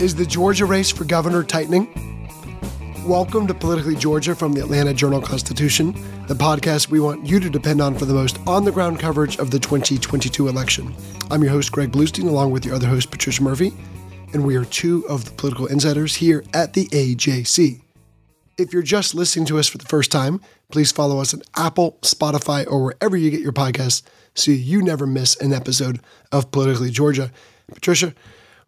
Is the Georgia race for governor tightening? Welcome to Politically Georgia from the Atlanta Journal Constitution, the podcast we want you to depend on for the most on the ground coverage of the 2022 election. I'm your host, Greg Bluestein, along with your other host, Patricia Murphy, and we are two of the political insiders here at the AJC. If you're just listening to us for the first time, please follow us on Apple, Spotify, or wherever you get your podcasts so you never miss an episode of Politically Georgia. Patricia,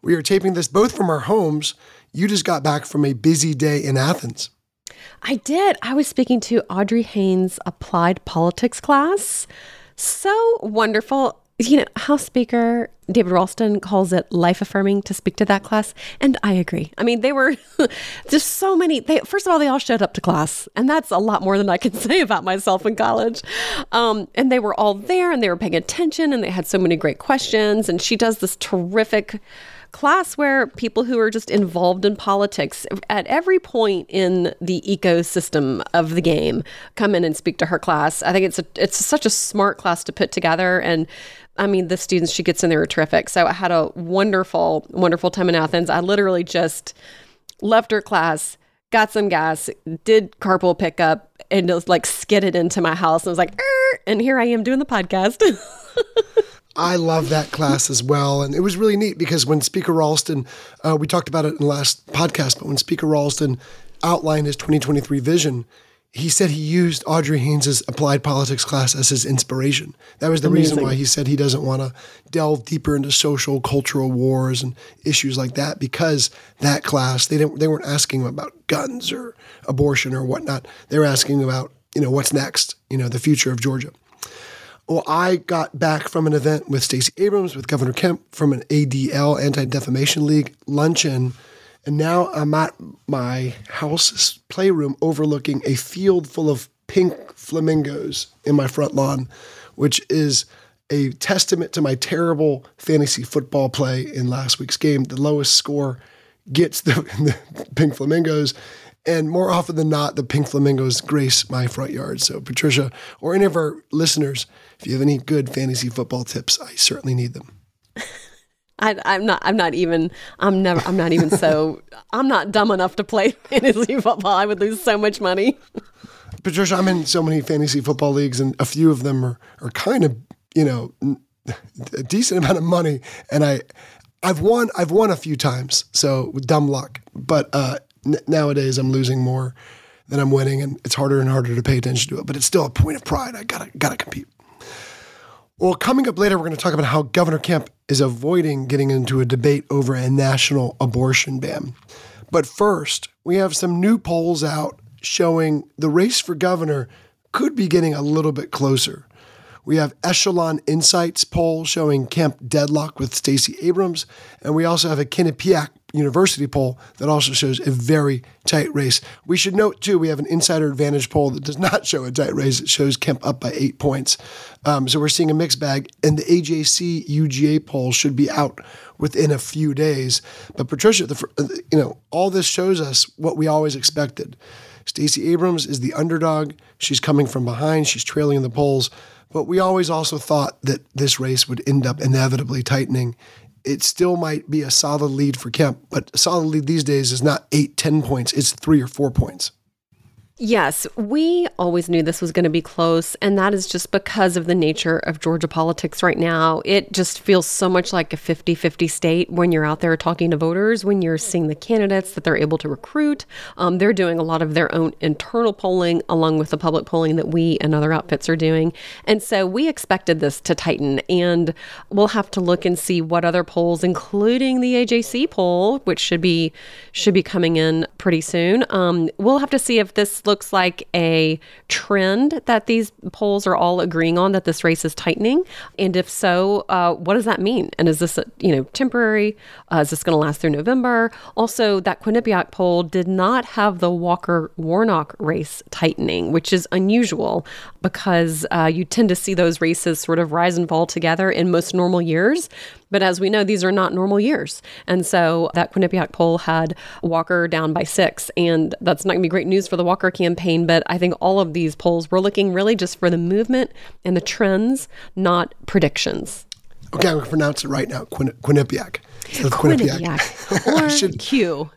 we are taping this both from our homes. You just got back from a busy day in Athens. I did. I was speaking to Audrey Haynes' applied politics class. So wonderful. You know, House Speaker David Ralston calls it life affirming to speak to that class. And I agree. I mean, they were just so many. They, first of all, they all showed up to class. And that's a lot more than I can say about myself in college. Um, and they were all there and they were paying attention and they had so many great questions. And she does this terrific class where people who are just involved in politics at every point in the ecosystem of the game come in and speak to her class. I think it's a, it's such a smart class to put together and I mean, the students she gets in there are terrific. So I had a wonderful, wonderful time in Athens. I literally just left her class, got some gas, did carpool pickup, and just like skidded into my house. And I was like, and here I am doing the podcast. I love that class as well. And it was really neat because when Speaker Ralston, uh, we talked about it in the last podcast, but when Speaker Ralston outlined his 2023 vision, he said he used Audrey Haynes' applied politics class as his inspiration. That was the Amazing. reason why he said he doesn't want to delve deeper into social, cultural wars and issues like that because that class they didn't they weren't asking about guns or abortion or whatnot. They were asking about you know what's next, you know the future of Georgia. Well, I got back from an event with Stacey Abrams, with Governor Kemp from an ADL, Anti Defamation League luncheon. And now I'm at my house's playroom overlooking a field full of pink flamingos in my front lawn, which is a testament to my terrible fantasy football play in last week's game. The lowest score gets the, the pink flamingos. And more often than not, the pink flamingos grace my front yard. So, Patricia, or any of our listeners, if you have any good fantasy football tips, I certainly need them. I, am not. I'm not even. I'm never. I'm not even so. I'm not dumb enough to play fantasy football. I would lose so much money. Patricia, I'm in so many fantasy football leagues, and a few of them are are kind of you know a decent amount of money, and I I've won. I've won a few times, so dumb luck. But uh, n- nowadays, I'm losing more than I'm winning, and it's harder and harder to pay attention to it. But it's still a point of pride. I gotta gotta compete. Well, coming up later, we're going to talk about how Governor Kemp is avoiding getting into a debate over a national abortion ban. But first, we have some new polls out showing the race for governor could be getting a little bit closer. We have Echelon Insights poll showing Kemp deadlock with Stacey Abrams, and we also have a Quinnipiac University poll that also shows a very tight race. We should note, too, we have an Insider Advantage poll that does not show a tight race. It shows Kemp up by eight points. Um, so we're seeing a mixed bag. And the AJC UGA poll should be out within a few days. But Patricia, the, you know, all this shows us what we always expected. Stacey Abrams is the underdog. She's coming from behind. She's trailing in the polls. But we always also thought that this race would end up inevitably tightening it still might be a solid lead for Kemp, but a solid lead these days is not eight, ten points. It's three or four points. Yes, we always knew this was going to be close, and that is just because of the nature of Georgia politics right now. It just feels so much like a 50 50 state when you're out there talking to voters, when you're seeing the candidates that they're able to recruit. Um, they're doing a lot of their own internal polling along with the public polling that we and other outfits are doing. And so we expected this to tighten, and we'll have to look and see what other polls, including the AJC poll, which should be should be coming in pretty soon. Um, we'll have to see if this looks like a trend that these polls are all agreeing on that this race is tightening, and if so, uh, what does that mean? And is this you know temporary? Uh, is this going to last through November? Also, that Quinnipiac poll did not have the Walker Warnock race tightening, which is unusual because uh, you tend to see those races sort of rise and fall together in most normal years. But as we know, these are not normal years. And so that Quinnipiac poll had Walker down by six. And that's not going to be great news for the Walker campaign. But I think all of these polls were looking really just for the movement and the trends, not predictions. Okay, I'm going to pronounce it right now Quin- Quinnipiac. So Quinnipiac. or should, Q.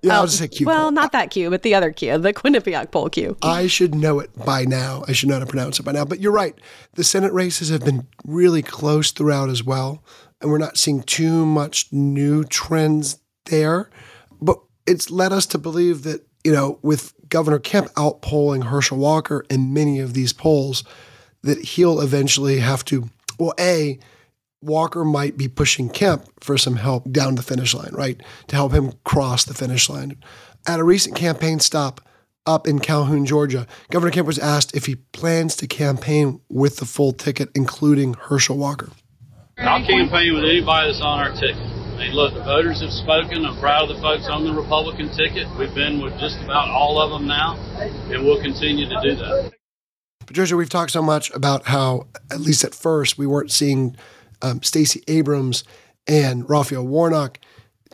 Yeah, I'll just say Q. Well, poll. not that Q, but the other Q, the Quinnipiac poll Q. I should know it by now. I should know how to pronounce it by now. But you're right. The Senate races have been really close throughout as well and we're not seeing too much new trends there. But it's led us to believe that, you know, with Governor Kemp outpolling Herschel Walker in many of these polls, that he'll eventually have to, well, A, Walker might be pushing Kemp for some help down the finish line, right? To help him cross the finish line. At a recent campaign stop up in Calhoun, Georgia, Governor Kemp was asked if he plans to campaign with the full ticket, including Herschel Walker. I'll campaign with anybody that's on our ticket. I mean, look, the voters have spoken. I'm proud of the folks on the Republican ticket. We've been with just about all of them now, and we'll continue to do that. Patricia, we've talked so much about how, at least at first, we weren't seeing um, Stacey Abrams and Raphael Warnock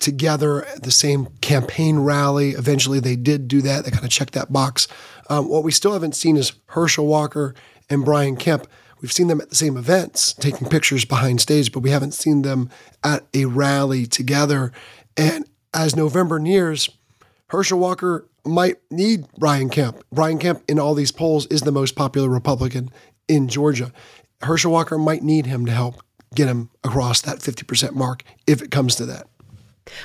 together at the same campaign rally. Eventually, they did do that. They kind of checked that box. Um, what we still haven't seen is Herschel Walker and Brian Kemp We've seen them at the same events, taking pictures behind stage, but we haven't seen them at a rally together. And as November nears, Herschel Walker might need Brian Kemp. Brian Kemp, in all these polls, is the most popular Republican in Georgia. Herschel Walker might need him to help get him across that 50% mark if it comes to that.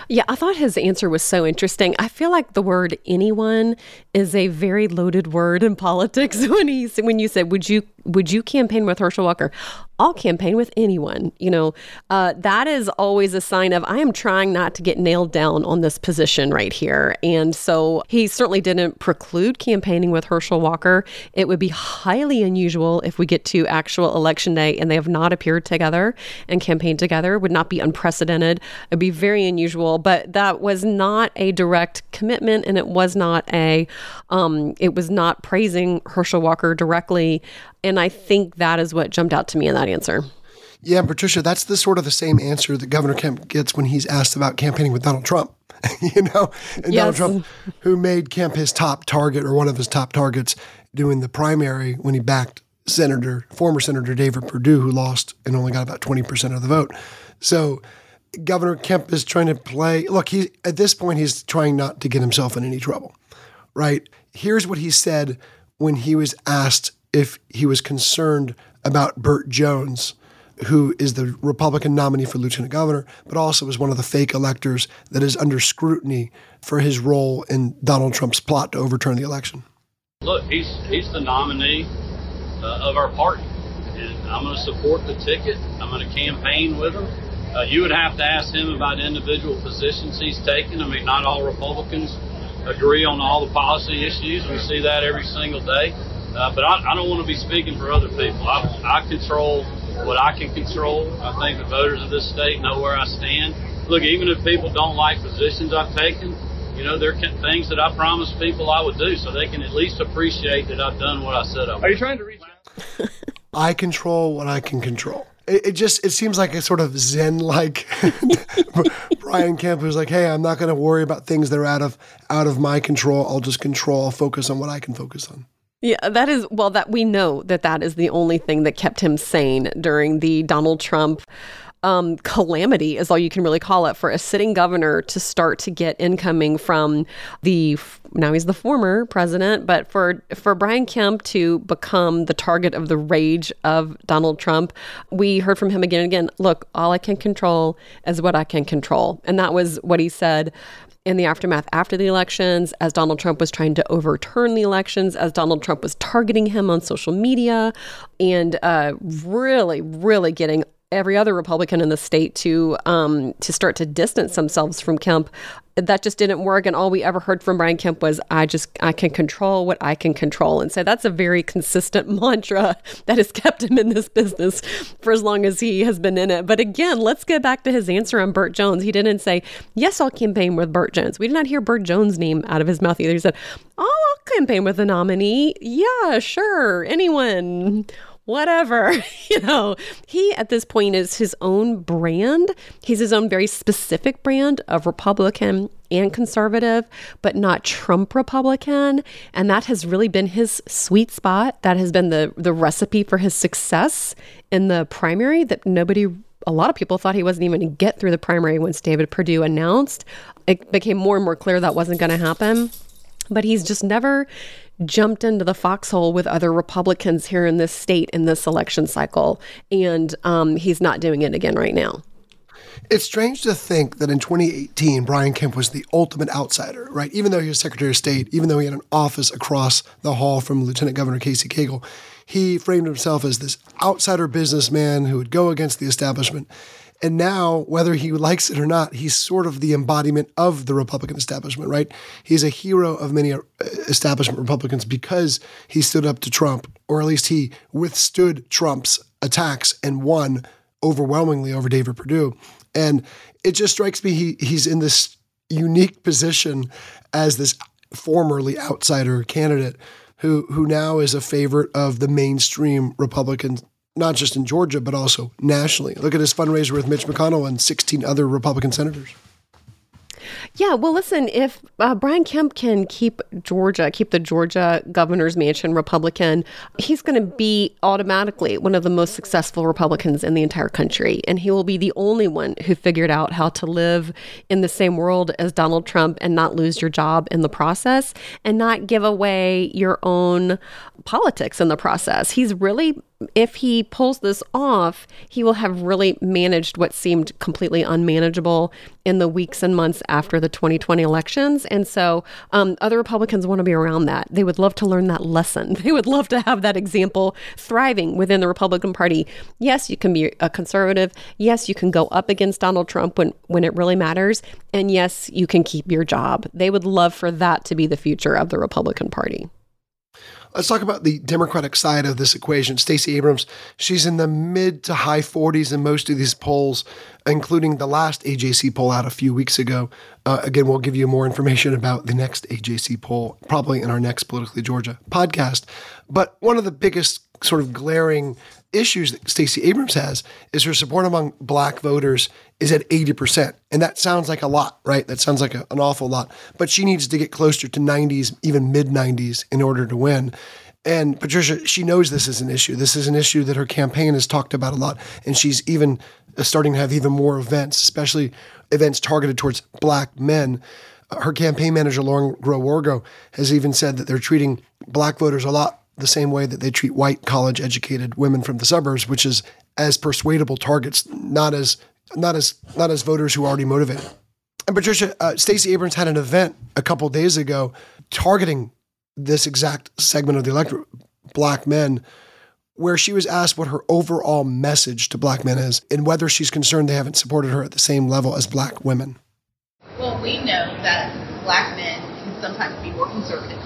Yeah, I thought his answer was so interesting. I feel like the word anyone is a very loaded word in politics when he when you said would you would you campaign with Herschel Walker? I'll campaign with anyone. You know, uh, that is always a sign of I am trying not to get nailed down on this position right here. And so he certainly didn't preclude campaigning with Herschel Walker. It would be highly unusual if we get to actual election day and they have not appeared together and campaigned together. It would not be unprecedented. It'd be very unusual. But that was not a direct commitment, and it was not a. Um, it was not praising Herschel Walker directly. And I think that is what jumped out to me in that answer. Yeah, Patricia, that's the sort of the same answer that Governor Kemp gets when he's asked about campaigning with Donald Trump. you know, and yes. Donald Trump, who made Kemp his top target or one of his top targets doing the primary when he backed Senator, former Senator David Perdue, who lost and only got about 20% of the vote. So Governor Kemp is trying to play. Look, he at this point he's trying not to get himself in any trouble, right? Here's what he said when he was asked if he was concerned about Burt Jones, who is the Republican nominee for lieutenant governor, but also is one of the fake electors that is under scrutiny for his role in Donald Trump's plot to overturn the election. Look, he's he's the nominee uh, of our party, and I'm going to support the ticket. I'm going to campaign with him. Uh, you would have to ask him about individual positions he's taken. I mean, not all Republicans agree on all the policy issues. We see that every single day. Uh, but I, I don't want to be speaking for other people. I, I control what I can control. I think the voters of this state know where I stand. Look, even if people don't like positions I've taken, you know, there are things that I promised people I would do, so they can at least appreciate that I've done what I said I would. Are you trying to reach out? I control what I can control. It, it just it seems like a sort of zen like Brian Kemp who's like, hey, I'm not going to worry about things that are out of out of my control. I'll just control. I'll focus on what I can focus on. Yeah, that is well that we know that that is the only thing that kept him sane during the Donald Trump um, calamity, is all you can really call it, for a sitting governor to start to get incoming from the now he's the former president, but for for Brian Kemp to become the target of the rage of Donald Trump, we heard from him again and again. Look, all I can control is what I can control, and that was what he said in the aftermath after the elections, as Donald Trump was trying to overturn the elections, as Donald Trump was targeting him on social media, and uh, really, really getting every other Republican in the state to um, to start to distance themselves from Kemp. That just didn't work, and all we ever heard from Brian Kemp was, "I just I can control what I can control," and so that's a very consistent mantra that has kept him in this business for as long as he has been in it. But again, let's get back to his answer on Burt Jones. He didn't say, "Yes, I'll campaign with Burt Jones." We did not hear Burt Jones' name out of his mouth either. He said, "Oh, I'll campaign with the nominee. Yeah, sure, anyone." Whatever. you know, he at this point is his own brand. He's his own very specific brand of Republican and conservative, but not Trump Republican. And that has really been his sweet spot. That has been the the recipe for his success in the primary that nobody a lot of people thought he wasn't even going to get through the primary once David Perdue announced. It became more and more clear that wasn't going to happen. But he's just never jumped into the foxhole with other Republicans here in this state in this election cycle. And um, he's not doing it again right now. It's strange to think that in 2018, Brian Kemp was the ultimate outsider, right? Even though he was Secretary of State, even though he had an office across the hall from Lieutenant Governor Casey Cagle, he framed himself as this outsider businessman who would go against the establishment. And now, whether he likes it or not, he's sort of the embodiment of the Republican establishment, right? He's a hero of many uh, establishment Republicans because he stood up to Trump, or at least he withstood Trump's attacks and won overwhelmingly over David Perdue. And it just strikes me he he's in this unique position as this formerly outsider candidate who who now is a favorite of the mainstream Republican not just in Georgia, but also nationally. Look at his fundraiser with Mitch McConnell and 16 other Republican senators. Yeah, well, listen, if uh, Brian Kemp can keep Georgia, keep the Georgia governor's mansion Republican, he's going to be automatically one of the most successful Republicans in the entire country. And he will be the only one who figured out how to live in the same world as Donald Trump and not lose your job in the process and not give away your own politics in the process. He's really if he pulls this off, he will have really managed what seemed completely unmanageable in the weeks and months after the 2020 elections. And so um, other Republicans want to be around that. They would love to learn that lesson. They would love to have that example thriving within the Republican Party. Yes, you can be a conservative. Yes, you can go up against Donald Trump when, when it really matters. And yes, you can keep your job. They would love for that to be the future of the Republican Party. Let's talk about the Democratic side of this equation. Stacey Abrams, she's in the mid to high 40s in most of these polls, including the last AJC poll out a few weeks ago. Uh, again, we'll give you more information about the next AJC poll, probably in our next Politically Georgia podcast. But one of the biggest sort of glaring issues that Stacey Abrams has is her support among black voters is at 80%. And that sounds like a lot, right? That sounds like a, an awful lot. But she needs to get closer to 90s, even mid 90s, in order to win. And Patricia, she knows this is an issue. This is an issue that her campaign has talked about a lot. And she's even uh, starting to have even more events, especially events targeted towards black men. Uh, her campaign manager, Lauren Groh-Wargo, has even said that they're treating black voters a lot the same way that they treat white college educated women from the suburbs, which is as persuadable targets, not as not as not as voters who are already motivated. And Patricia, uh, Stacey Abrams had an event a couple days ago targeting this exact segment of the electorate, black men, where she was asked what her overall message to black men is and whether she's concerned they haven't supported her at the same level as black women. Well, we know that black men can sometimes be more conservative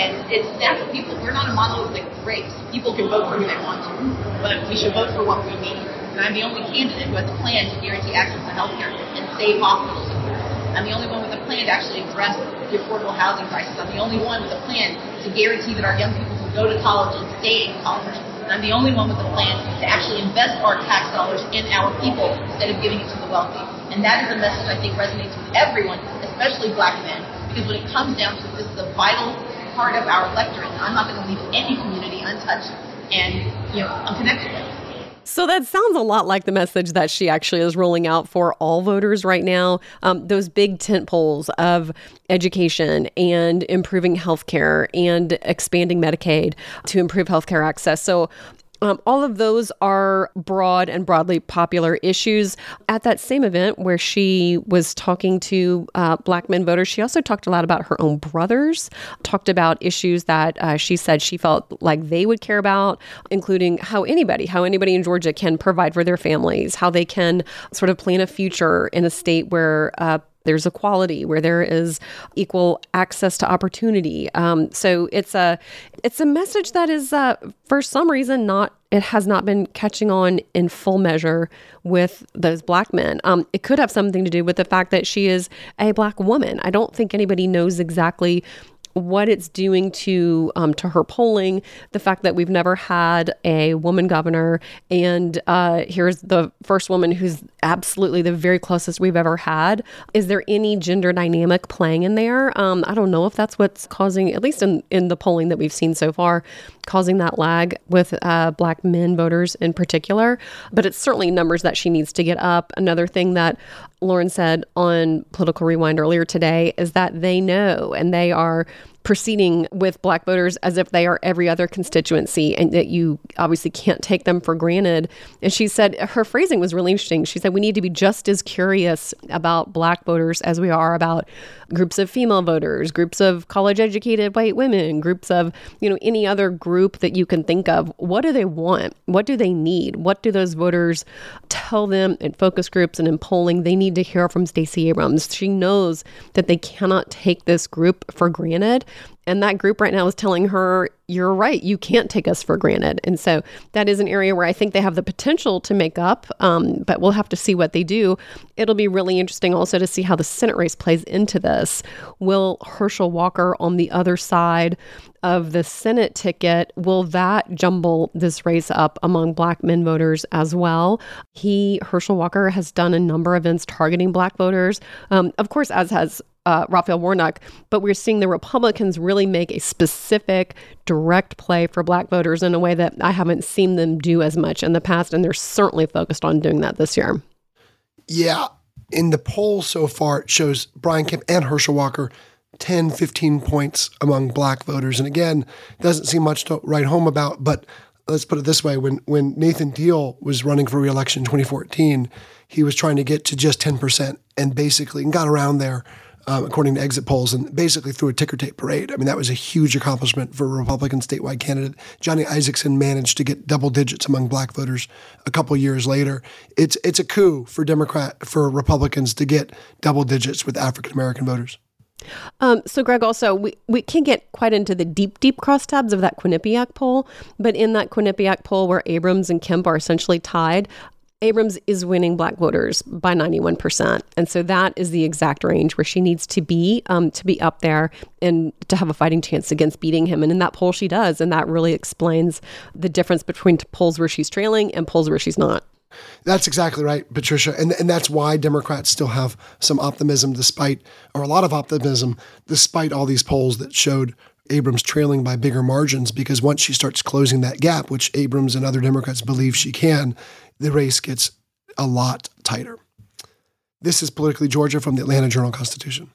and it's natural. People, we're not a monolithic race. People can vote for who they want to, but we should vote for what we need. I'm the only candidate who has a plan to guarantee access to health care and save hospitals. I'm the only one with a plan to actually address the affordable housing crisis. I'm the only one with a plan to guarantee that our young people can go to college and stay in college. I'm the only one with a plan to actually invest our tax dollars in our people instead of giving it to the wealthy. And that is a message I think resonates with everyone, especially black men, because when it comes down to this is a vital part of our electorate. I'm not going to leave any community untouched and you know unconnected with. So that sounds a lot like the message that she actually is rolling out for all voters right now. Um, those big tent poles of education and improving healthcare and expanding Medicaid to improve healthcare access. So um, all of those are broad and broadly popular issues. At that same event where she was talking to uh, black men voters, she also talked a lot about her own brothers, talked about issues that uh, she said she felt like they would care about, including how anybody, how anybody in Georgia can provide for their families, how they can sort of plan a future in a state where uh, there's equality, where there is equal access to opportunity. Um, so it's a it's a message that is uh, for some reason not it has not been catching on in full measure with those black men. Um, it could have something to do with the fact that she is a black woman. I don't think anybody knows exactly what it's doing to um, to her polling, the fact that we've never had a woman governor, and uh, here's the first woman who's absolutely the very closest we've ever had. Is there any gender dynamic playing in there? Um, I don't know if that's what's causing, at least in in the polling that we've seen so far, causing that lag with uh, black men voters in particular. But it's certainly numbers that she needs to get up. Another thing that Lauren said on Political Rewind earlier today is that they know and they are proceeding with black voters as if they are every other constituency and that you obviously can't take them for granted. And she said her phrasing was really interesting. She said we need to be just as curious about black voters as we are about groups of female voters, groups of college educated white women, groups of, you know, any other group that you can think of. What do they want? What do they need? What do those voters tell them in focus groups and in polling they need to hear from Stacey Abrams? She knows that they cannot take this group for granted. And that group right now is telling her, you're right, you can't take us for granted. And so that is an area where I think they have the potential to make up, um, but we'll have to see what they do. It'll be really interesting also to see how the Senate race plays into this. Will Herschel Walker on the other side of the Senate ticket, will that jumble this race up among black men voters as well? He, Herschel Walker, has done a number of events targeting black voters. Um, of course, as has uh, Raphael Warnock, but we're seeing the Republicans really make a specific, direct play for black voters in a way that I haven't seen them do as much in the past. And they're certainly focused on doing that this year. Yeah. In the poll so far, it shows Brian Kemp and Herschel Walker 10, 15 points among black voters. And again, doesn't seem much to write home about, but let's put it this way when, when Nathan Deal was running for reelection in 2014, he was trying to get to just 10% and basically got around there um, according to exit polls, and basically threw a ticker tape parade. I mean, that was a huge accomplishment for a Republican statewide candidate. Johnny Isakson managed to get double digits among black voters a couple years later. It's it's a coup for Democrat for Republicans to get double digits with African American voters. Um, so, Greg, also, we, we can't get quite into the deep, deep crosstabs of that Quinnipiac poll, but in that Quinnipiac poll where Abrams and Kemp are essentially tied, Abrams is winning black voters by 91%. And so that is the exact range where she needs to be um, to be up there and to have a fighting chance against beating him. And in that poll, she does. And that really explains the difference between polls where she's trailing and polls where she's not. That's exactly right, Patricia. And, and that's why Democrats still have some optimism, despite, or a lot of optimism, despite all these polls that showed Abrams trailing by bigger margins because once she starts closing that gap, which Abrams and other Democrats believe she can, the race gets a lot tighter. This is Politically Georgia from the Atlanta Journal Constitution.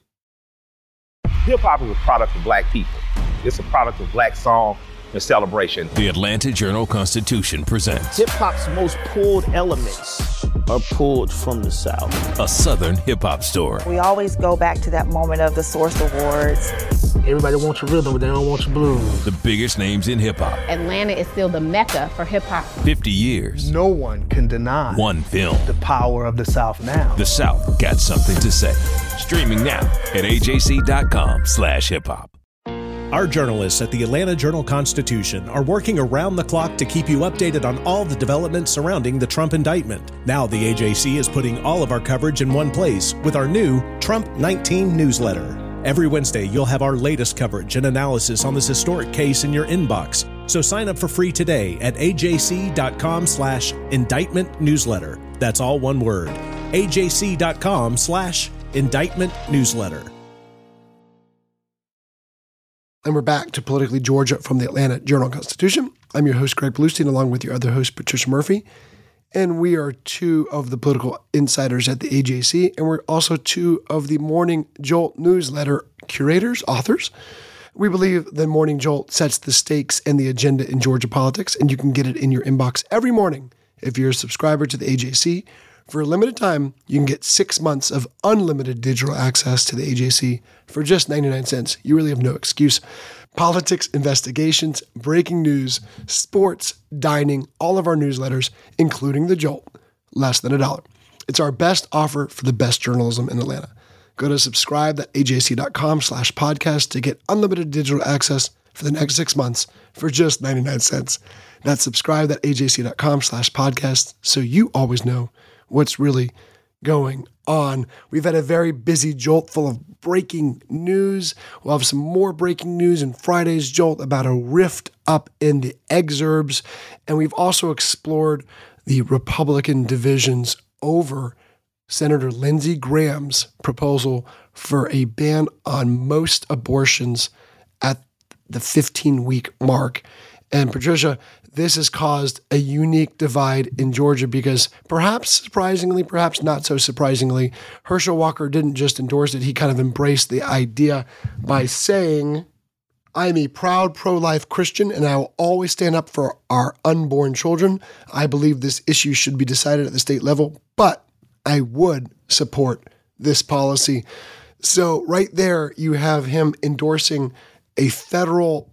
Hip hop is a product of black people. It's a product of black song and celebration. The Atlanta Journal Constitution presents Hip hop's most pulled elements are pulled from the South. A Southern hip hop story. We always go back to that moment of the Source Awards. Everybody wants your rhythm, but they don't want your blues. The biggest names in hip hop. Atlanta is still the mecca for hip hop. 50 years. No one can deny one film. The power of the South now. The South got something to say. Streaming now at ajc.com slash hip hop. Our journalists at the Atlanta Journal Constitution are working around the clock to keep you updated on all the developments surrounding the Trump indictment. Now, the AJC is putting all of our coverage in one place with our new Trump 19 newsletter. Every Wednesday, you'll have our latest coverage and analysis on this historic case in your inbox. So sign up for free today at ajc.com slash indictment newsletter. That's all one word. ajc.com slash indictment newsletter. And we're back to Politically Georgia from the Atlanta Journal Constitution. I'm your host, Greg Bluestein, along with your other host, Patricia Murphy. And we are two of the political insiders at the AJC, and we're also two of the Morning Jolt newsletter curators, authors. We believe the Morning Jolt sets the stakes and the agenda in Georgia politics, and you can get it in your inbox every morning if you're a subscriber to the AJC. For a limited time, you can get six months of unlimited digital access to the AJC for just 99 cents. You really have no excuse. Politics, investigations, breaking news, sports, dining, all of our newsletters, including the Jolt, less than a dollar. It's our best offer for the best journalism in Atlanta. Go to subscribe.ajc.com slash podcast to get unlimited digital access for the next six months for just 99 cents. That's subscribe.ajc.com slash podcast so you always know what's really going on. We've had a very busy jolt full of breaking news. We'll have some more breaking news in Friday's jolt about a rift up in the exurbs. And we've also explored the Republican divisions over Senator Lindsey Graham's proposal for a ban on most abortions at the 15 week mark. And Patricia, this has caused a unique divide in Georgia because perhaps surprisingly, perhaps not so surprisingly, Herschel Walker didn't just endorse it, he kind of embraced the idea by saying, I am a proud pro life Christian and I will always stand up for our unborn children. I believe this issue should be decided at the state level, but I would support this policy. So, right there, you have him endorsing a federal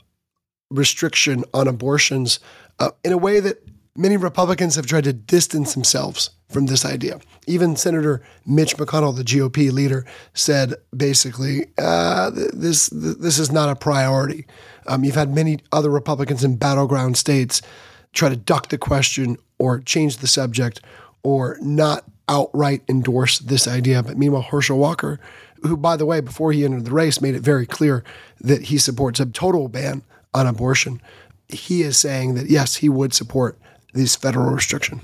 restriction on abortions uh, in a way that many Republicans have tried to distance themselves from this idea. Even Senator Mitch McConnell, the GOP leader, said basically, uh, this this is not a priority. Um, you've had many other Republicans in battleground states try to duck the question or change the subject or not outright endorse this idea. But meanwhile, Herschel Walker, who, by the way, before he entered the race, made it very clear that he supports a total ban on abortion he is saying that yes, he would support this federal restriction.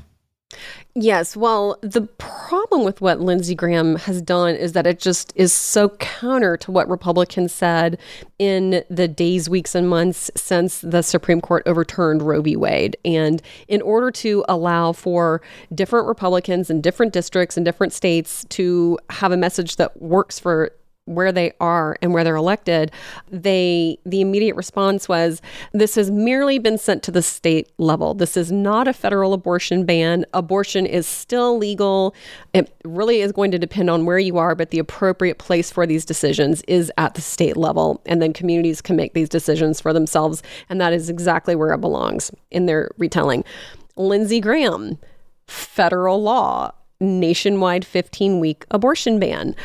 Yes. Well, the problem with what Lindsey Graham has done is that it just is so counter to what Republicans said in the days, weeks, and months since the Supreme Court overturned Roe v. Wade. And in order to allow for different Republicans in different districts and different states to have a message that works for where they are and where they're elected, they the immediate response was this has merely been sent to the state level. This is not a federal abortion ban. Abortion is still legal. It really is going to depend on where you are, but the appropriate place for these decisions is at the state level and then communities can make these decisions for themselves and that is exactly where it belongs in their retelling. Lindsey Graham federal law nationwide 15 week abortion ban.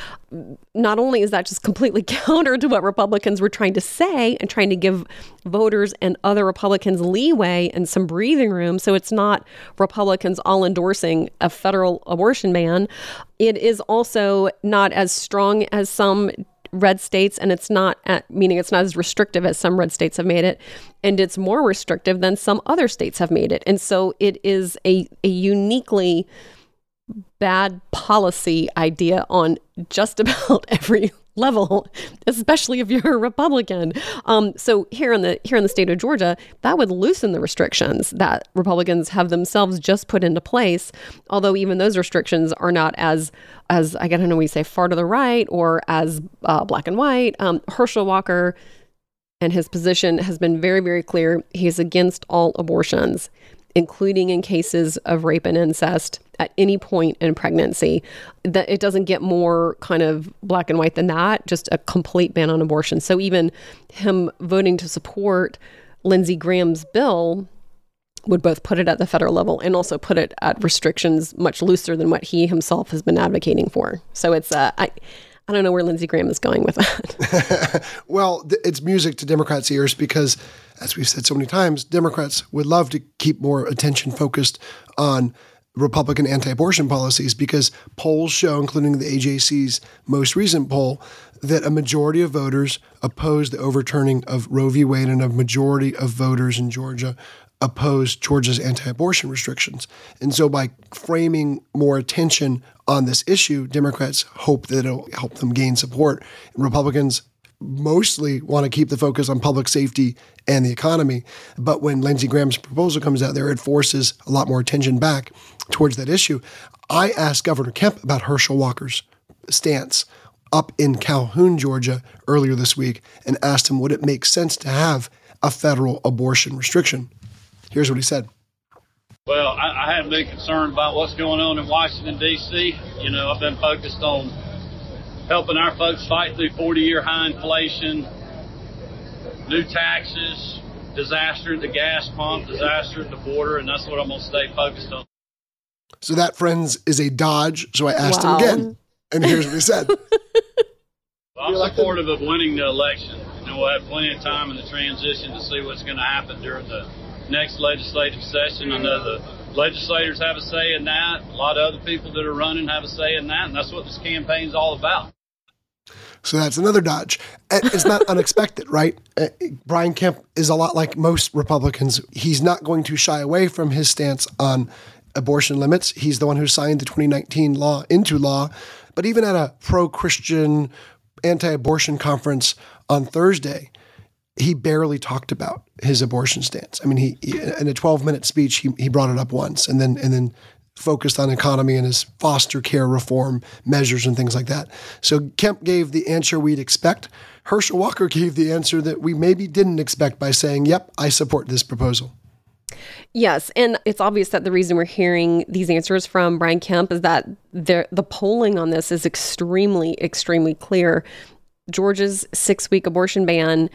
Not only is that just completely counter to what Republicans were trying to say and trying to give voters and other Republicans leeway and some breathing room, so it's not Republicans all endorsing a federal abortion ban, it is also not as strong as some red states and it's not at, meaning it's not as restrictive as some red states have made it and it's more restrictive than some other states have made it and so it is a, a uniquely bad policy idea on just about every level, especially if you're a Republican. Um, so here in the here in the state of Georgia, that would loosen the restrictions that Republicans have themselves just put into place. Although even those restrictions are not as as I don't know we say far to the right or as uh, black and white. Um, Herschel Walker and his position has been very very clear. He's against all abortions including in cases of rape and incest at any point in pregnancy. That it doesn't get more kind of black and white than that, just a complete ban on abortion. So even him voting to support Lindsey Graham's bill would both put it at the federal level and also put it at restrictions much looser than what he himself has been advocating for. So it's uh, I I don't know where Lindsey Graham is going with that. well, it's music to Democrats' ears because, as we've said so many times, Democrats would love to keep more attention focused on Republican anti abortion policies because polls show, including the AJC's most recent poll, that a majority of voters oppose the overturning of Roe v. Wade and a majority of voters in Georgia oppose Georgia's anti abortion restrictions. And so by framing more attention on this issue, Democrats hope that it'll help them gain support. Republicans mostly want to keep the focus on public safety and the economy. But when Lindsey Graham's proposal comes out there, it forces a lot more attention back towards that issue. I asked Governor Kemp about Herschel Walker's stance up in Calhoun, Georgia, earlier this week and asked him would it make sense to have a federal abortion restriction. Here's what he said. Well, I, I haven't been concerned about what's going on in Washington, D.C. You know, I've been focused on helping our folks fight through 40 year high inflation, new taxes, disaster at the gas pump, disaster at the border, and that's what I'm going to stay focused on. So that, friends, is a dodge. So I asked Wow. him again, and here's what he said. Well, I'm supportive of winning the election. and we'll have plenty of time in the transition to see what's going to happen during the next legislative session. I know the legislators have a say in that. A lot of other people that are running have a say in that, and that's what this campaign's all about. So that's another dodge. It's not unexpected, right? Uh, Brian Kemp is a lot like most Republicans. He's not going to shy away from his stance on abortion limits. He's the one who signed the 2019 law into law. But even at a pro Christian, anti abortion conference on Thursday, he barely talked about his abortion stance. I mean, he, he- in a 12 minute speech, he, he brought it up once and then and then focused on economy and his foster care reform measures and things like that. So Kemp gave the answer we'd expect. Herschel Walker gave the answer that we maybe didn't expect by saying, "Yep, I support this proposal." Yes, and it's obvious that the reason we're hearing these answers from Brian Kemp is that the the polling on this is extremely, extremely clear. Georgia's six week abortion ban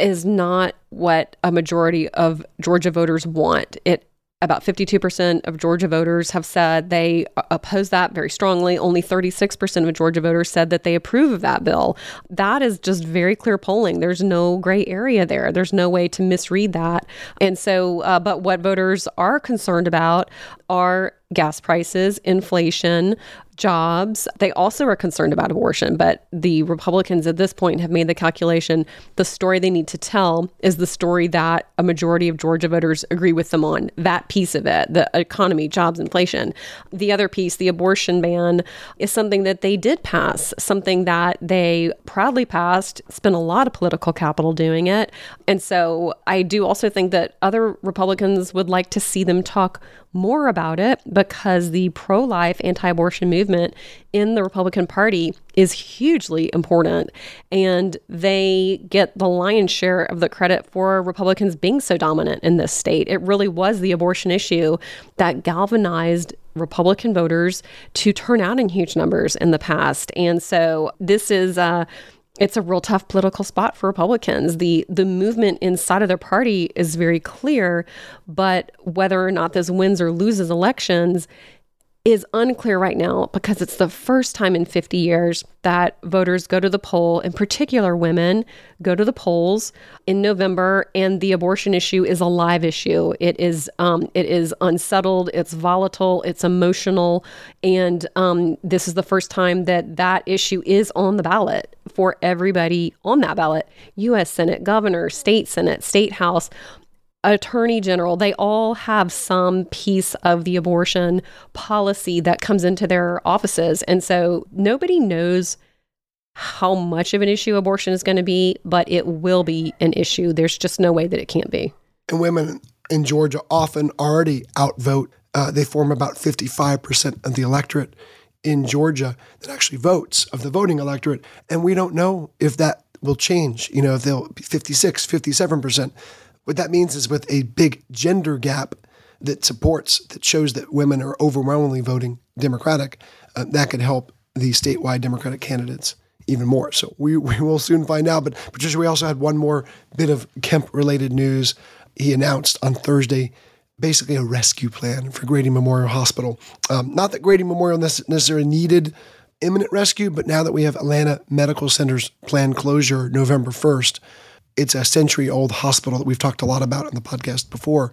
is not what a majority of Georgia voters want. It about 52% of Georgia voters have said they oppose that very strongly. Only 36% of Georgia voters said that they approve of that bill. That is just very clear polling. There's no gray area there. There's no way to misread that. And so, uh, but what voters are concerned about are gas prices, inflation, jobs. They also are concerned about abortion, but the Republicans at this point have made the calculation the story they need to tell is the story that a majority of Georgia voters agree with them on. That piece of it, the economy, jobs, inflation. The other piece, the abortion ban, is something that they did pass, something that they proudly passed, spent a lot of political capital doing it. And so I do also think that other Republicans would like to see them talk more about it because the pro life, anti abortion movement in the Republican Party is hugely important. And they get the lion's share of the credit for Republicans being so dominant in this state. It really was the abortion issue that galvanized Republican voters to turn out in huge numbers in the past. And so this is, uh, it's a real tough political spot for Republicans. The the movement inside of their party is very clear, but whether or not this wins or loses elections is unclear right now because it's the first time in 50 years that voters go to the poll, in particular women go to the polls in November, and the abortion issue is a live issue. It is um, it is unsettled, it's volatile, it's emotional, and um, this is the first time that that issue is on the ballot for everybody on that ballot: U.S. Senate, governor, state Senate, state House attorney general, they all have some piece of the abortion policy that comes into their offices. And so nobody knows how much of an issue abortion is going to be, but it will be an issue. There's just no way that it can't be. And women in Georgia often already outvote. Uh, they form about 55% of the electorate in Georgia that actually votes of the voting electorate. And we don't know if that will change, you know, if they'll be 56, 57%. What that means is with a big gender gap that supports, that shows that women are overwhelmingly voting Democratic, uh, that could help the statewide Democratic candidates even more. So we, we will soon find out. But Patricia, we also had one more bit of Kemp related news. He announced on Thursday basically a rescue plan for Grady Memorial Hospital. Um, not that Grady Memorial nece- necessarily needed imminent rescue, but now that we have Atlanta Medical Center's planned closure November 1st, it's a century old hospital that we've talked a lot about on the podcast before.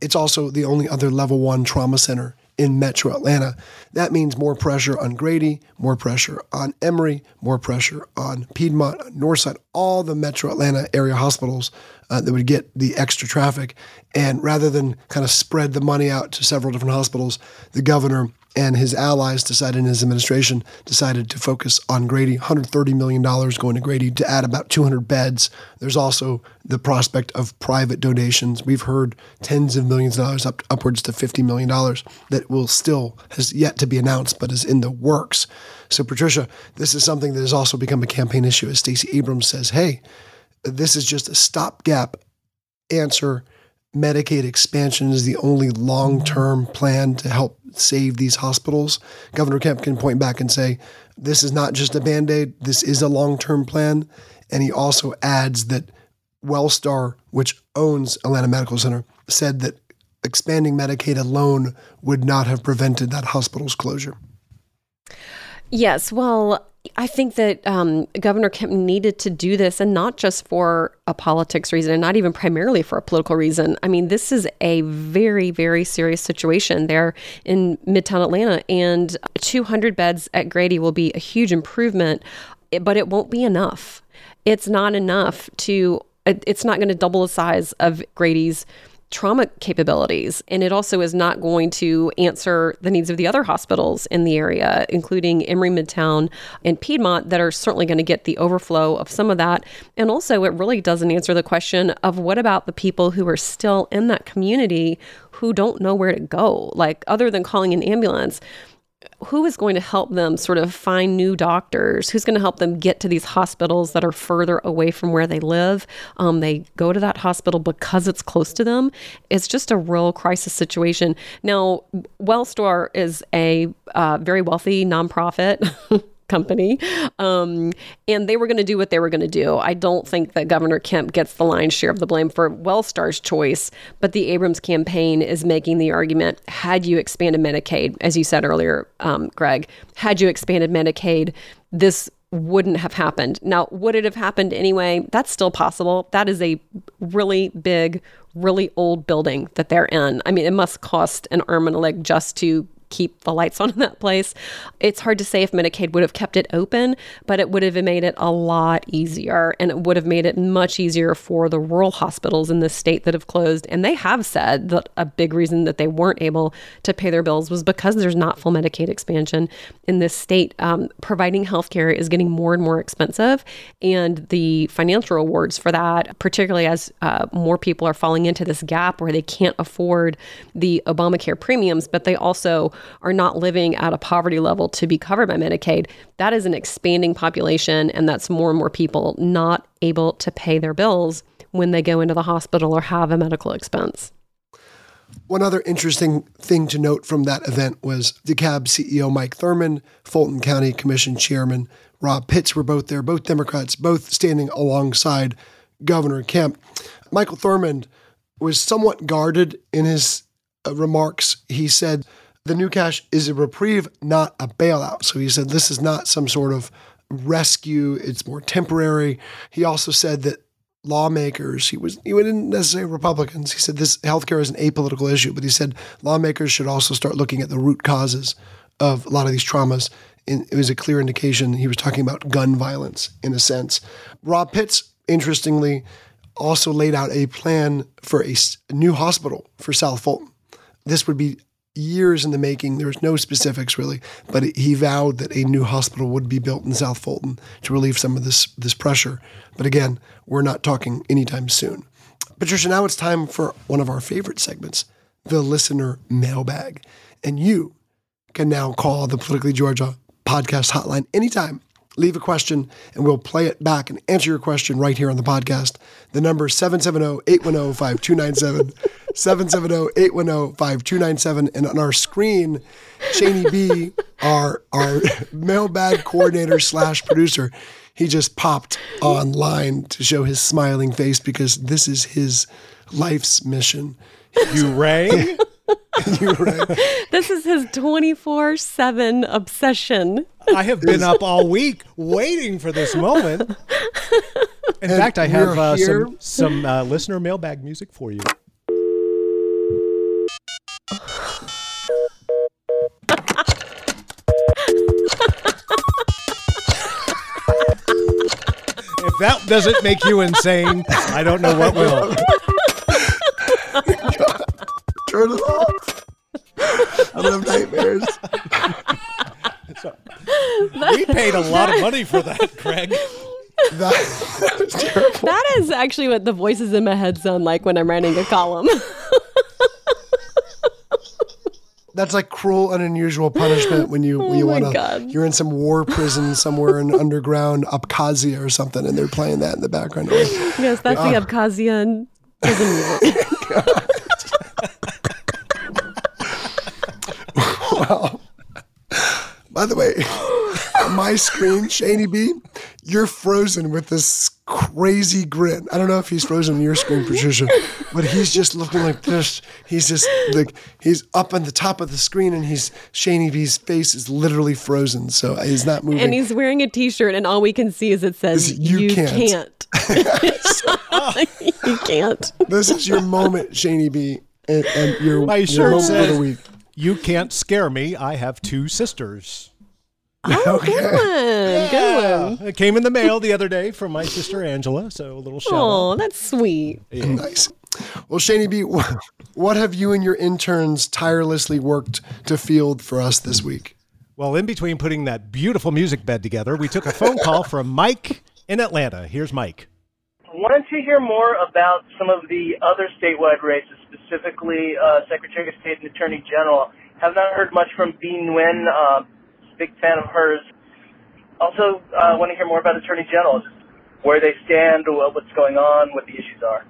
It's also the only other level one trauma center in metro Atlanta. That means more pressure on Grady, more pressure on Emory, more pressure on Piedmont, on Northside, all the metro Atlanta area hospitals uh, that would get the extra traffic. And rather than kind of spread the money out to several different hospitals, the governor and his allies decided in his administration decided to focus on Grady. 130 million dollars going to Grady to add about 200 beds. There's also the prospect of private donations. We've heard tens of millions of dollars, up upwards to 50 million dollars, that will still has yet to be announced, but is in the works. So, Patricia, this is something that has also become a campaign issue. As Stacey Abrams says, "Hey, this is just a stopgap answer." Medicaid expansion is the only long term plan to help save these hospitals. Governor Kemp can point back and say, this is not just a band aid, this is a long term plan. And he also adds that Wellstar, which owns Atlanta Medical Center, said that expanding Medicaid alone would not have prevented that hospital's closure. Yes, well, I think that um, Governor Kemp needed to do this, and not just for a politics reason, and not even primarily for a political reason. I mean, this is a very, very serious situation there in Midtown Atlanta, and 200 beds at Grady will be a huge improvement, but it won't be enough. It's not enough to. It's not going to double the size of Grady's trauma capabilities. And it also is not going to answer the needs of the other hospitals in the area, including Emory Midtown and Piedmont, that are certainly going to get the overflow of some of that. And also, it really doesn't answer the question of what about the people who are still in that community who don't know where to go, like other than calling an ambulance who is going to help them sort of find new doctors? Who's going to help them get to these hospitals that are further away from where they live? Um, they go to that hospital because it's close to them. It's just a real crisis situation. Now, Wellstar is a uh, very wealthy nonprofit. company. Um, and they were going to do what they were going to do. I don't think that Governor Kemp gets the lion's share of the blame for Wellstar's choice, but the Abrams campaign is making the argument had you expanded Medicaid, as you said earlier, um, Greg, had you expanded Medicaid, this wouldn't have happened. Now, would it have happened anyway? That's still possible. That is a really big, really old building that they're in. I mean, it must cost an arm and a leg just to keep the lights on in that place. It's hard to say if Medicaid would have kept it open, but it would have made it a lot easier and it would have made it much easier for the rural hospitals in the state that have closed. And they have said that a big reason that they weren't able to pay their bills was because there's not full Medicaid expansion in this state. Um, providing healthcare is getting more and more expensive, and the financial rewards for that, particularly as uh, more people are falling into this gap where they can't afford the Obamacare premiums, but they also are not living at a poverty level to be covered by Medicaid, that is an expanding population. And that's more and more people not able to pay their bills when they go into the hospital or have a medical expense. One other interesting thing to note from that event was DeKalb CEO Mike Thurmond, Fulton County Commission Chairman Rob Pitts were both there, both Democrats, both standing alongside Governor Kemp. Michael Thurmond was somewhat guarded in his uh, remarks. He said the new cash is a reprieve, not a bailout. So he said this is not some sort of rescue, it's more temporary. He also said that lawmakers, he was he didn't necessarily Republicans. He said this healthcare is an apolitical issue, but he said lawmakers should also start looking at the root causes of a lot of these traumas. It was a clear indication he was talking about gun violence in a sense. Rob Pitts, interestingly, also laid out a plan for a new hospital for South Fulton. This would be years in the making. There was no specifics really, but he vowed that a new hospital would be built in South Fulton to relieve some of this this pressure. But again, we're not talking anytime soon. Patricia, now it's time for one of our favorite segments, the listener mailbag. And you can now call the Politically Georgia podcast hotline anytime. Leave a question and we'll play it back and answer your question right here on the podcast. The number is 770 810 5297. 770-810-5297. And on our screen, Cheney B, our our mailbag coordinator slash producer, he just popped online to show his smiling face because this is his life's mission. You rang? you rang. This is his 24-7 obsession. I have been up all week waiting for this moment. In And fact, I have uh, some some uh, listener mailbag music for you. if that doesn't make you insane, I don't know what will. Turn it off. I'm Children of Nightmares. we paid a lot of money for that, Craig. That, that was terrible. That is actually what the voices in my head sound like when I'm writing a column. That's like cruel and unusual punishment when you when you Oh want to. You're in some war prison somewhere in underground Abkhazia or something, and they're playing that in the background. You're yes, that's the "Ah." Abkhazian prison music. By the way, on my screen, Shani B, you're frozen with this crazy grin. I don't know if he's frozen on your screen, Patricia, but he's just looking like this. He's just like he's up on the top of the screen, and he's Shani B's face is literally frozen, so uh, he's not moving. and he's wearing a T-shirt, and all we can see is it says Is you "You, can't." can't." you can't. this is your moment, Shani B, and, and your, My your shirt moment of the week. "You can't scare me. I have two sisters." Oh, good one. Good one. It came in the mail the other day from my sister Angela, so a little shout Oh, out. that's sweet. Nice. Well, Shani B, what have you and your interns tirelessly worked to field for us this week? Well, in between putting that beautiful music bed together, we took a phone call from Mike in Atlanta. Here's Mike. Wanted to hear more about some of the other statewide races, specifically uh, Secretary of State and Attorney General. Have not heard much from Bee Nguyen. Uh, big fan of hers. Also, uh, want to hear more about Attorney General, where they stand, what's going on, what the issues are.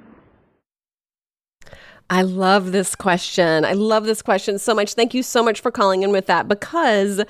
I love this question. I love this question so much. Thank you so much for calling in with that because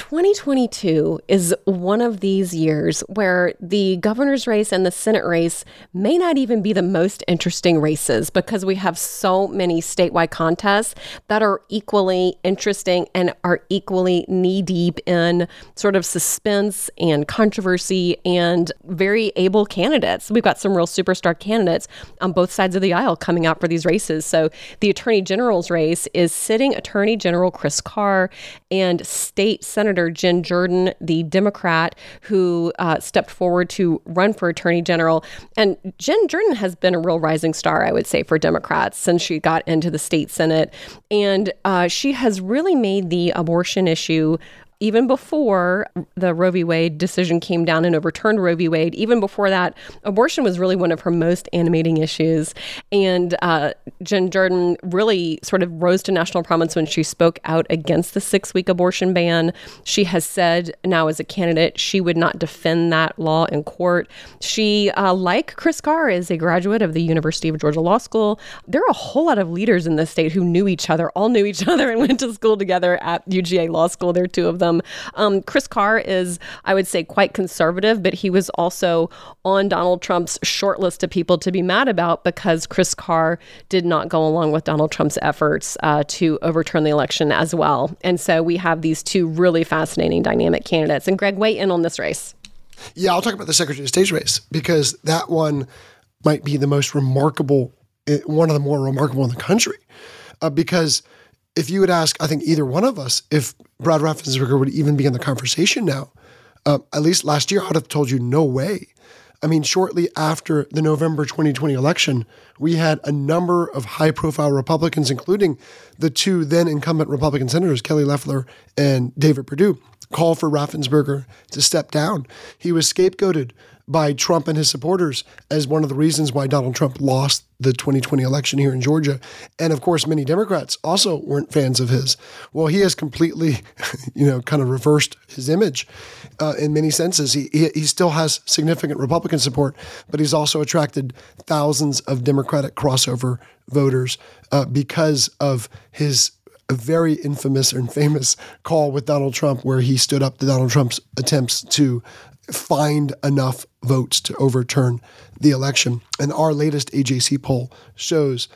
2022 is one of these years where the governor's race and the Senate race may not even be the most interesting races because we have so many statewide contests that are equally interesting and are equally knee deep in sort of suspense and controversy and very able candidates. We've got some real superstar candidates on both sides of the aisle coming out for these races. So the Attorney General's race is sitting Attorney General Chris Carr and State Senator Jen Jordan, the Democrat who uh, stepped forward to run for Attorney General. And Jen Jordan has been a real rising star, I would say, for Democrats since she got into the state Senate. And uh, she has really made the abortion issue even before the Roe v. Wade decision came down and overturned Roe v. Wade, even before that, abortion was really one of her most animating issues. And uh, Jen Jordan really sort of rose to national prominence when she spoke out against the six week abortion ban. She has said now, as a candidate, she would not defend that law in court. She, uh, like Chris Carr, is a graduate of the University of Georgia Law School. There are a whole lot of leaders in this state who knew each other, all knew each other, and went to school together at UGA Law School. There are two of them. Um, Chris Carr is, I would say, quite conservative, but he was also on Donald Trump's short list of people to be mad about because Chris Carr did not go along with Donald Trump's efforts uh, to overturn the election as well. And so we have these two really fascinating, dynamic candidates. And Greg, weigh in on this race. Yeah, I'll talk about the Secretary of State's race because that one might be the most remarkable, eh, one of the more remarkable in the country. Uh, because if you would ask, I think either one of us, if Brad Raffensperger would even be in the conversation now, uh, at least last year, I'd have told you no way. I mean, shortly after the November 2020 election, we had a number of high profile Republicans, including the two then incumbent Republican senators, Kelly Loeffler and David Perdue, call for Raffensperger to step down. He was scapegoated by Trump and his supporters as one of the reasons why Donald Trump lost the 2020 election here in Georgia. And of course, many Democrats also weren't fans of his. Well, he has completely, you know, kind of reversed his image uh, in many senses. He, he, he still has significant Republican support, but he's also attracted thousands of Democratic crossover voters uh, because of his very infamous and famous call with Donald Trump, where he stood up to Donald Trump's attempts to find enough votes to overturn the election. And our latest AJC poll shows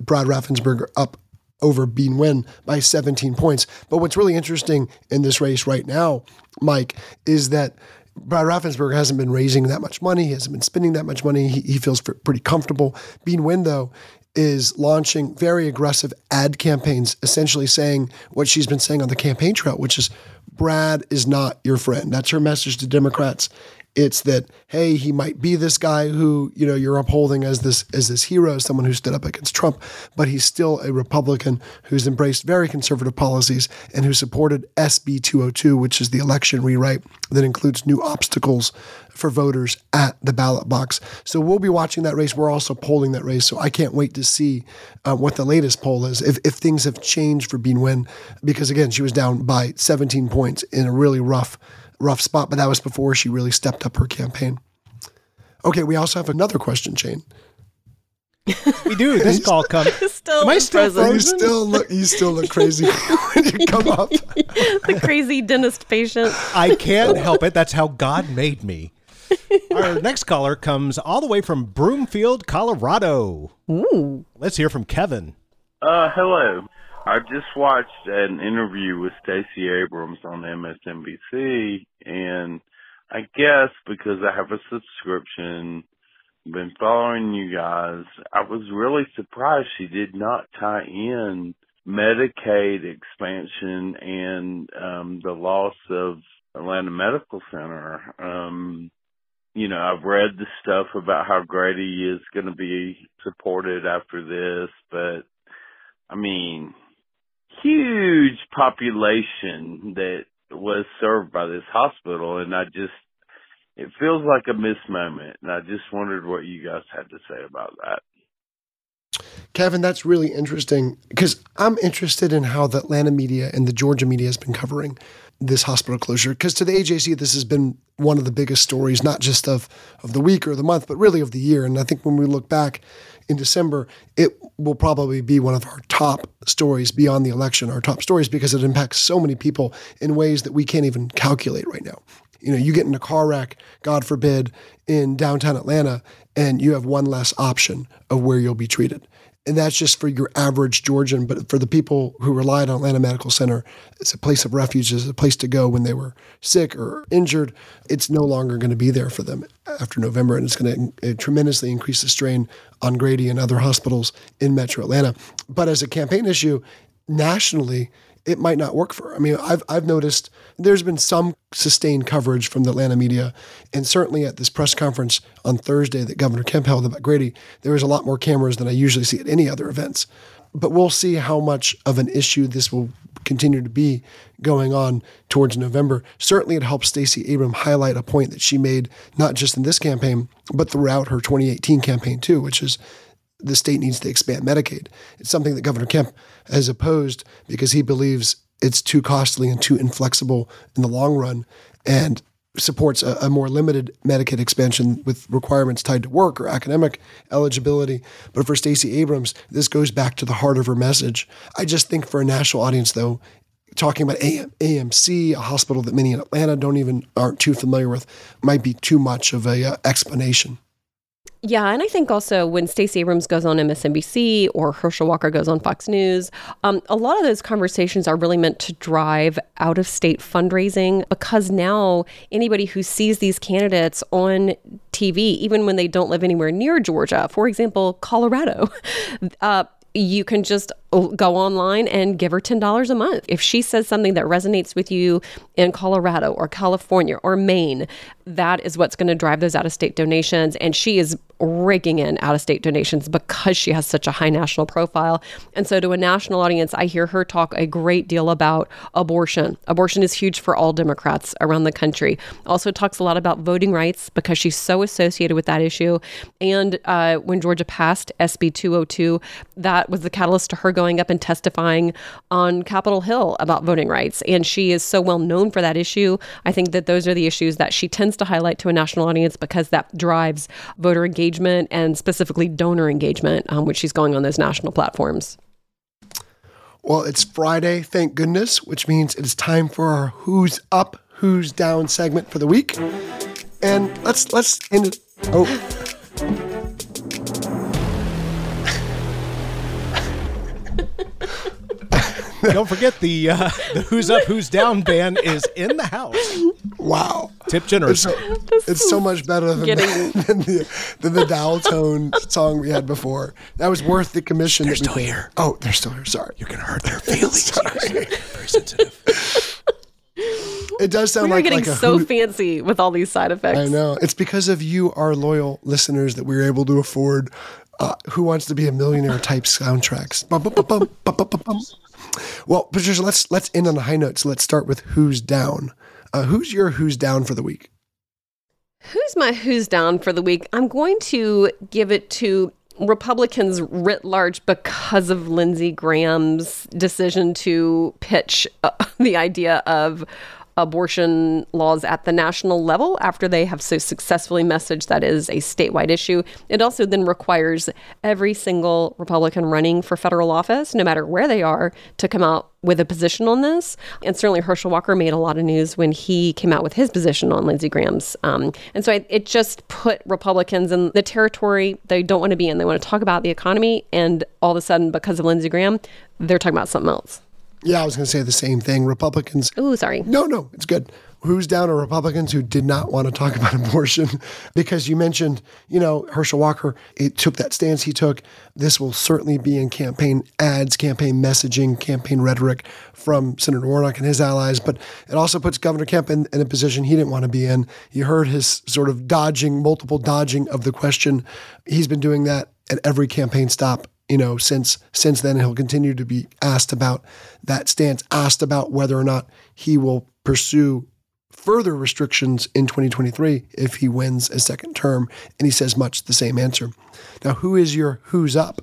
Brad Raffensperger up over Bee Nguyen by 17 points. But what's really interesting in this race right now, Mike, is that Brad Raffensperger hasn't been raising that much money. He hasn't been spending that much money. He, he feels pretty comfortable. Bee Nguyen, though, is launching very aggressive ad campaigns, essentially saying what she's been saying on the campaign trail, which is Brad is not your friend. That's her message to Democrats It's that hey, he might be this guy who you know you're upholding as this as this hero, someone who stood up against Trump, but he's still a Republican who's embraced very conservative policies and who supported SB 202, which is the election rewrite that includes new obstacles for voters at the ballot box. So we'll be watching that race. We're also polling that race. So I can't wait to see uh, what the latest poll is, if, if things have changed for Bee Nguyen, because again, she was down by 17 points in a really rough, rough spot, but that was before she really stepped up her campaign. Okay, we also have another question, Shane. We do. This call comes. Still Am I still frozen. You still look, you still look crazy when you come up. the crazy dentist patient. I can't help it. That's how God made me. Our next caller comes all the way from Broomfield, Colorado. Ooh. Let's hear from Kevin. Uh, hello. I just watched an interview with Stacey Abrams on MSNBC, and I guess because I have a subscription, been following you guys, I was really surprised she did not tie in Medicaid expansion and um, the loss of Atlanta Medical Center. Um, you know, I've read the stuff about how Grady is going to be supported after this, but I mean, huge population that was served by this hospital, and I just, it feels like a missed moment, and I just wondered what you guys had to say about that. Kevin, that's really interesting because I'm interested in how the Atlanta media and the Georgia media has been covering this hospital closure. Because to the AJC, this has been one of the biggest stories, not just of, of the week or the month, but really of the year. And I think when we look back in December, it will probably be one of our top stories beyond the election, our top stories, because it impacts so many people in ways that we can't even calculate right now. You know, you get in a car wreck, God forbid, in downtown Atlanta, and you have one less option of where you'll be treated. And that's just for your average Georgian. But for the people who relied on Atlanta Medical Center, it's a place of refuge, it's a place to go when they were sick or injured. It's no longer going to be there for them after November. And it's going to tremendously increase the strain on Grady and other hospitals in metro Atlanta. But as a campaign issue, nationally, it might not work for her. I mean, I've, I've noticed there's been some sustained coverage from the Atlanta media. And certainly at this press conference on Thursday that Governor Kemp held about Grady, there was a lot more cameras than I usually see at any other events. But we'll see how much of an issue this will continue to be going on towards November. Certainly, it helps Stacey Abrams highlight a point that she made not just in this campaign, but throughout her 2018 campaign too, which is the state needs to expand Medicaid. It's something that Governor Kemp has opposed because he believes it's too costly and too inflexible in the long run and supports a, a, more limited Medicaid expansion with requirements tied to work or academic eligibility. But for Stacey Abrams, this goes back to the heart of her message. I just think for a national audience, though, talking about AM, AMC, a hospital that many in Atlanta don't even aren't too familiar with, might be too much of a uh, explanation. Yeah, and I think also when Stacey Abrams goes on MSNBC or Herschel Walker goes on Fox News, um, a lot of those conversations are really meant to drive out of state fundraising because now anybody who sees these candidates on TV, even when they don't live anywhere near Georgia, for example, Colorado, uh, you can just uh, go online and give her $10 a month. If she says something that resonates with you in Colorado or California or Maine, that is what's going to drive those out of state donations. And she is raking in out of state donations because she has such a high national profile. And so, to a national audience, I hear her talk a great deal about abortion. Abortion is huge for all Democrats around the country. Also, talks a lot about voting rights because she's so associated with that issue. And uh, when Georgia passed SB 202, that was the catalyst to her going up and testifying on Capitol Hill about voting rights. And she is so well known for that issue. I think that those are the issues that she tends to highlight to a national audience because that drives voter engagement and specifically donor engagement, um, which she's going on those national platforms. Well, it's Friday, thank goodness, which means it is time for our Who's Up, Who's Down segment for the week. And let's let's end it. Oh. Don't forget the uh, the Who's Up, Who's Down band is in the house. Wow. Tip generous. It's so, it's so much better than, than, the, than the dial tone song we had before. That was worth the commission. They're still here. Oh, they're still here. Sorry. You're going to hurt their feelings. Sorry. Very sensitive. It does sound like We're like getting like a so who- fancy with all these side effects. I know. It's because of you, our loyal listeners, that we are able to afford uh, Who Wants to Be a Millionaire type soundtracks. Well, Patricia, let's let's end on a high note. So let's start with who's down. Uh, who's your who's down for the week? Who's my who's down for the week? I'm going to give it to Republicans writ large because of Lindsey Graham's decision to pitch uh, the idea of abortion laws at the national level after they have so successfully messaged that is a statewide issue. It also then requires every single Republican running for federal office, no matter where they are, to come out with a position on this. And certainly Herschel Walker made a lot of news when he came out with his position on Lindsey Graham's. Um, and so it just put Republicans in the territory they don't want to be in. They want to talk about the economy, and all of a sudden, because of Lindsey Graham, they're talking about something else. Yeah, I was going to say the same thing. Republicans. Ooh, sorry. No, no, it's good. Who's down are Republicans who did not want to talk about abortion because you mentioned, you know, Herschel Walker, it took that stance he took. This will certainly be in campaign ads, campaign messaging, campaign rhetoric from Senator Warnock and his allies. But it also puts Governor Kemp in, in a position he didn't want to be in. You heard his sort of dodging, multiple dodging of the question. He's been doing that at every campaign stop you know, since since then he'll continue to be asked about that stance, asked about whether or not he will pursue further restrictions in 2023 if he wins a second term, and he says much the same answer. Now, who is your who's up?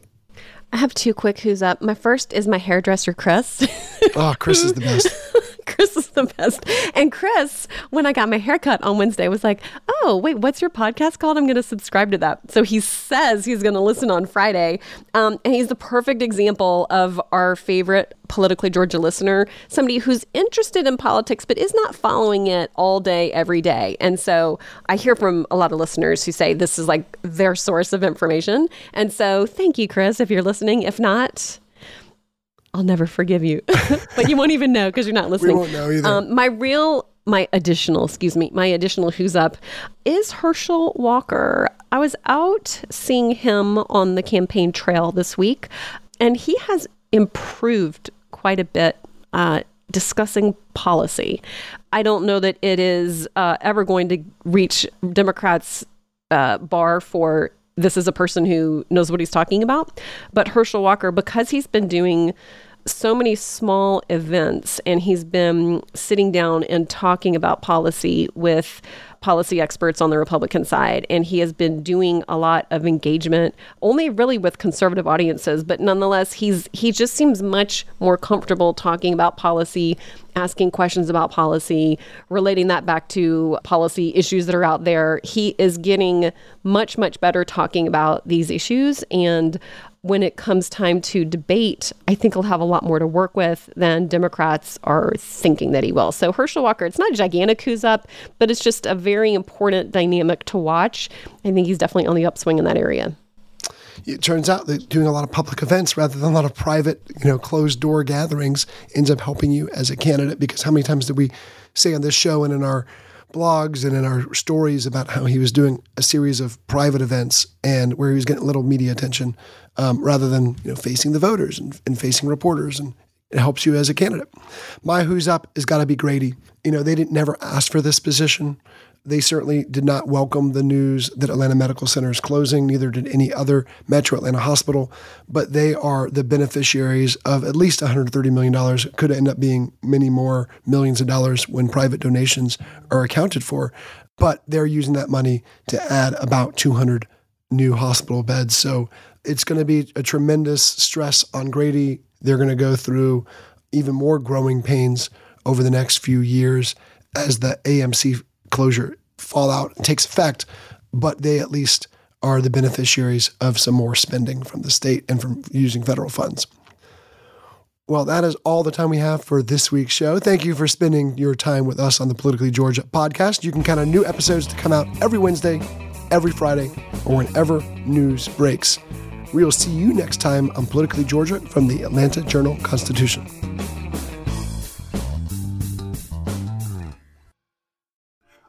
I have two quick who's up. My first is my hairdresser, Chris. Oh, Chris is the best. Chris is the best. And Chris, when I got my haircut on Wednesday, was like, Oh, wait, what's your podcast called? I'm going to subscribe to that. So he says he's going to listen on Friday. Um, and he's the perfect example of our favorite politically Georgia listener, somebody who's interested in politics, but is not following it all day, every day. And so I hear from a lot of listeners who say this is like their source of information. And so thank you, Chris, if you're listening. If not, I'll never forgive you. but you won't even know because you're not listening. We won't know either. Um, my real, my additional, excuse me, my additional who's up is Herschel Walker. I was out seeing him on the campaign trail this week, and he has improved quite a bit. Uh, discussing policy. I don't know that it is uh, ever going to reach Democrats' uh, bar for this is a person who knows what he's talking about. But Herschel Walker, because he's been doing so many small events and he's been sitting down and talking about policy with policy experts on the Republican side. And he has been doing a lot of engagement, only really with conservative audiences, but nonetheless, he's he just seems much more comfortable talking about policy, asking questions about policy, relating that back to policy issues that are out there. He is getting much, much better talking about these issues. And when it comes time to debate, I think he'll have a lot more to work with than Democrats are thinking that he will. So Herschel Walker, it's not a gigantic who's up, but it's just a very important dynamic to watch. I think he's definitely on the upswing in that area. It turns out that doing a lot of public events rather than a lot of private, you know, closed door gatherings ends up helping you as a candidate. Because how many times did we say on this show and in our blogs and in our stories about how he was doing a series of private events and where he was getting little media attention um, rather than you know facing the voters and, and facing reporters and it helps you as a candidate. My who's up has got to be Grady. You know, they didn't never ask for this position. They certainly did not welcome the news that Atlanta Medical Center is closing, neither did any other Metro Atlanta hospital, but they are the beneficiaries of at least $130 million. Could end up being many more millions of dollars when private donations are accounted for, but they're using that money to add about 200 new hospital beds. So it's going to be a tremendous stress on Grady. They're going to go through even more growing pains over the next few years as the AMC closure fallout takes effect, but they at least are the beneficiaries of some more spending from the state and from using federal funds. Well, that is all the time we have for this week's show. Thank you for spending your time with us on the Politically Georgia podcast. You can count on new episodes to come out every Wednesday, every Friday, or whenever news breaks. We will see you next time on Politically Georgia from the Atlanta Journal Constitution.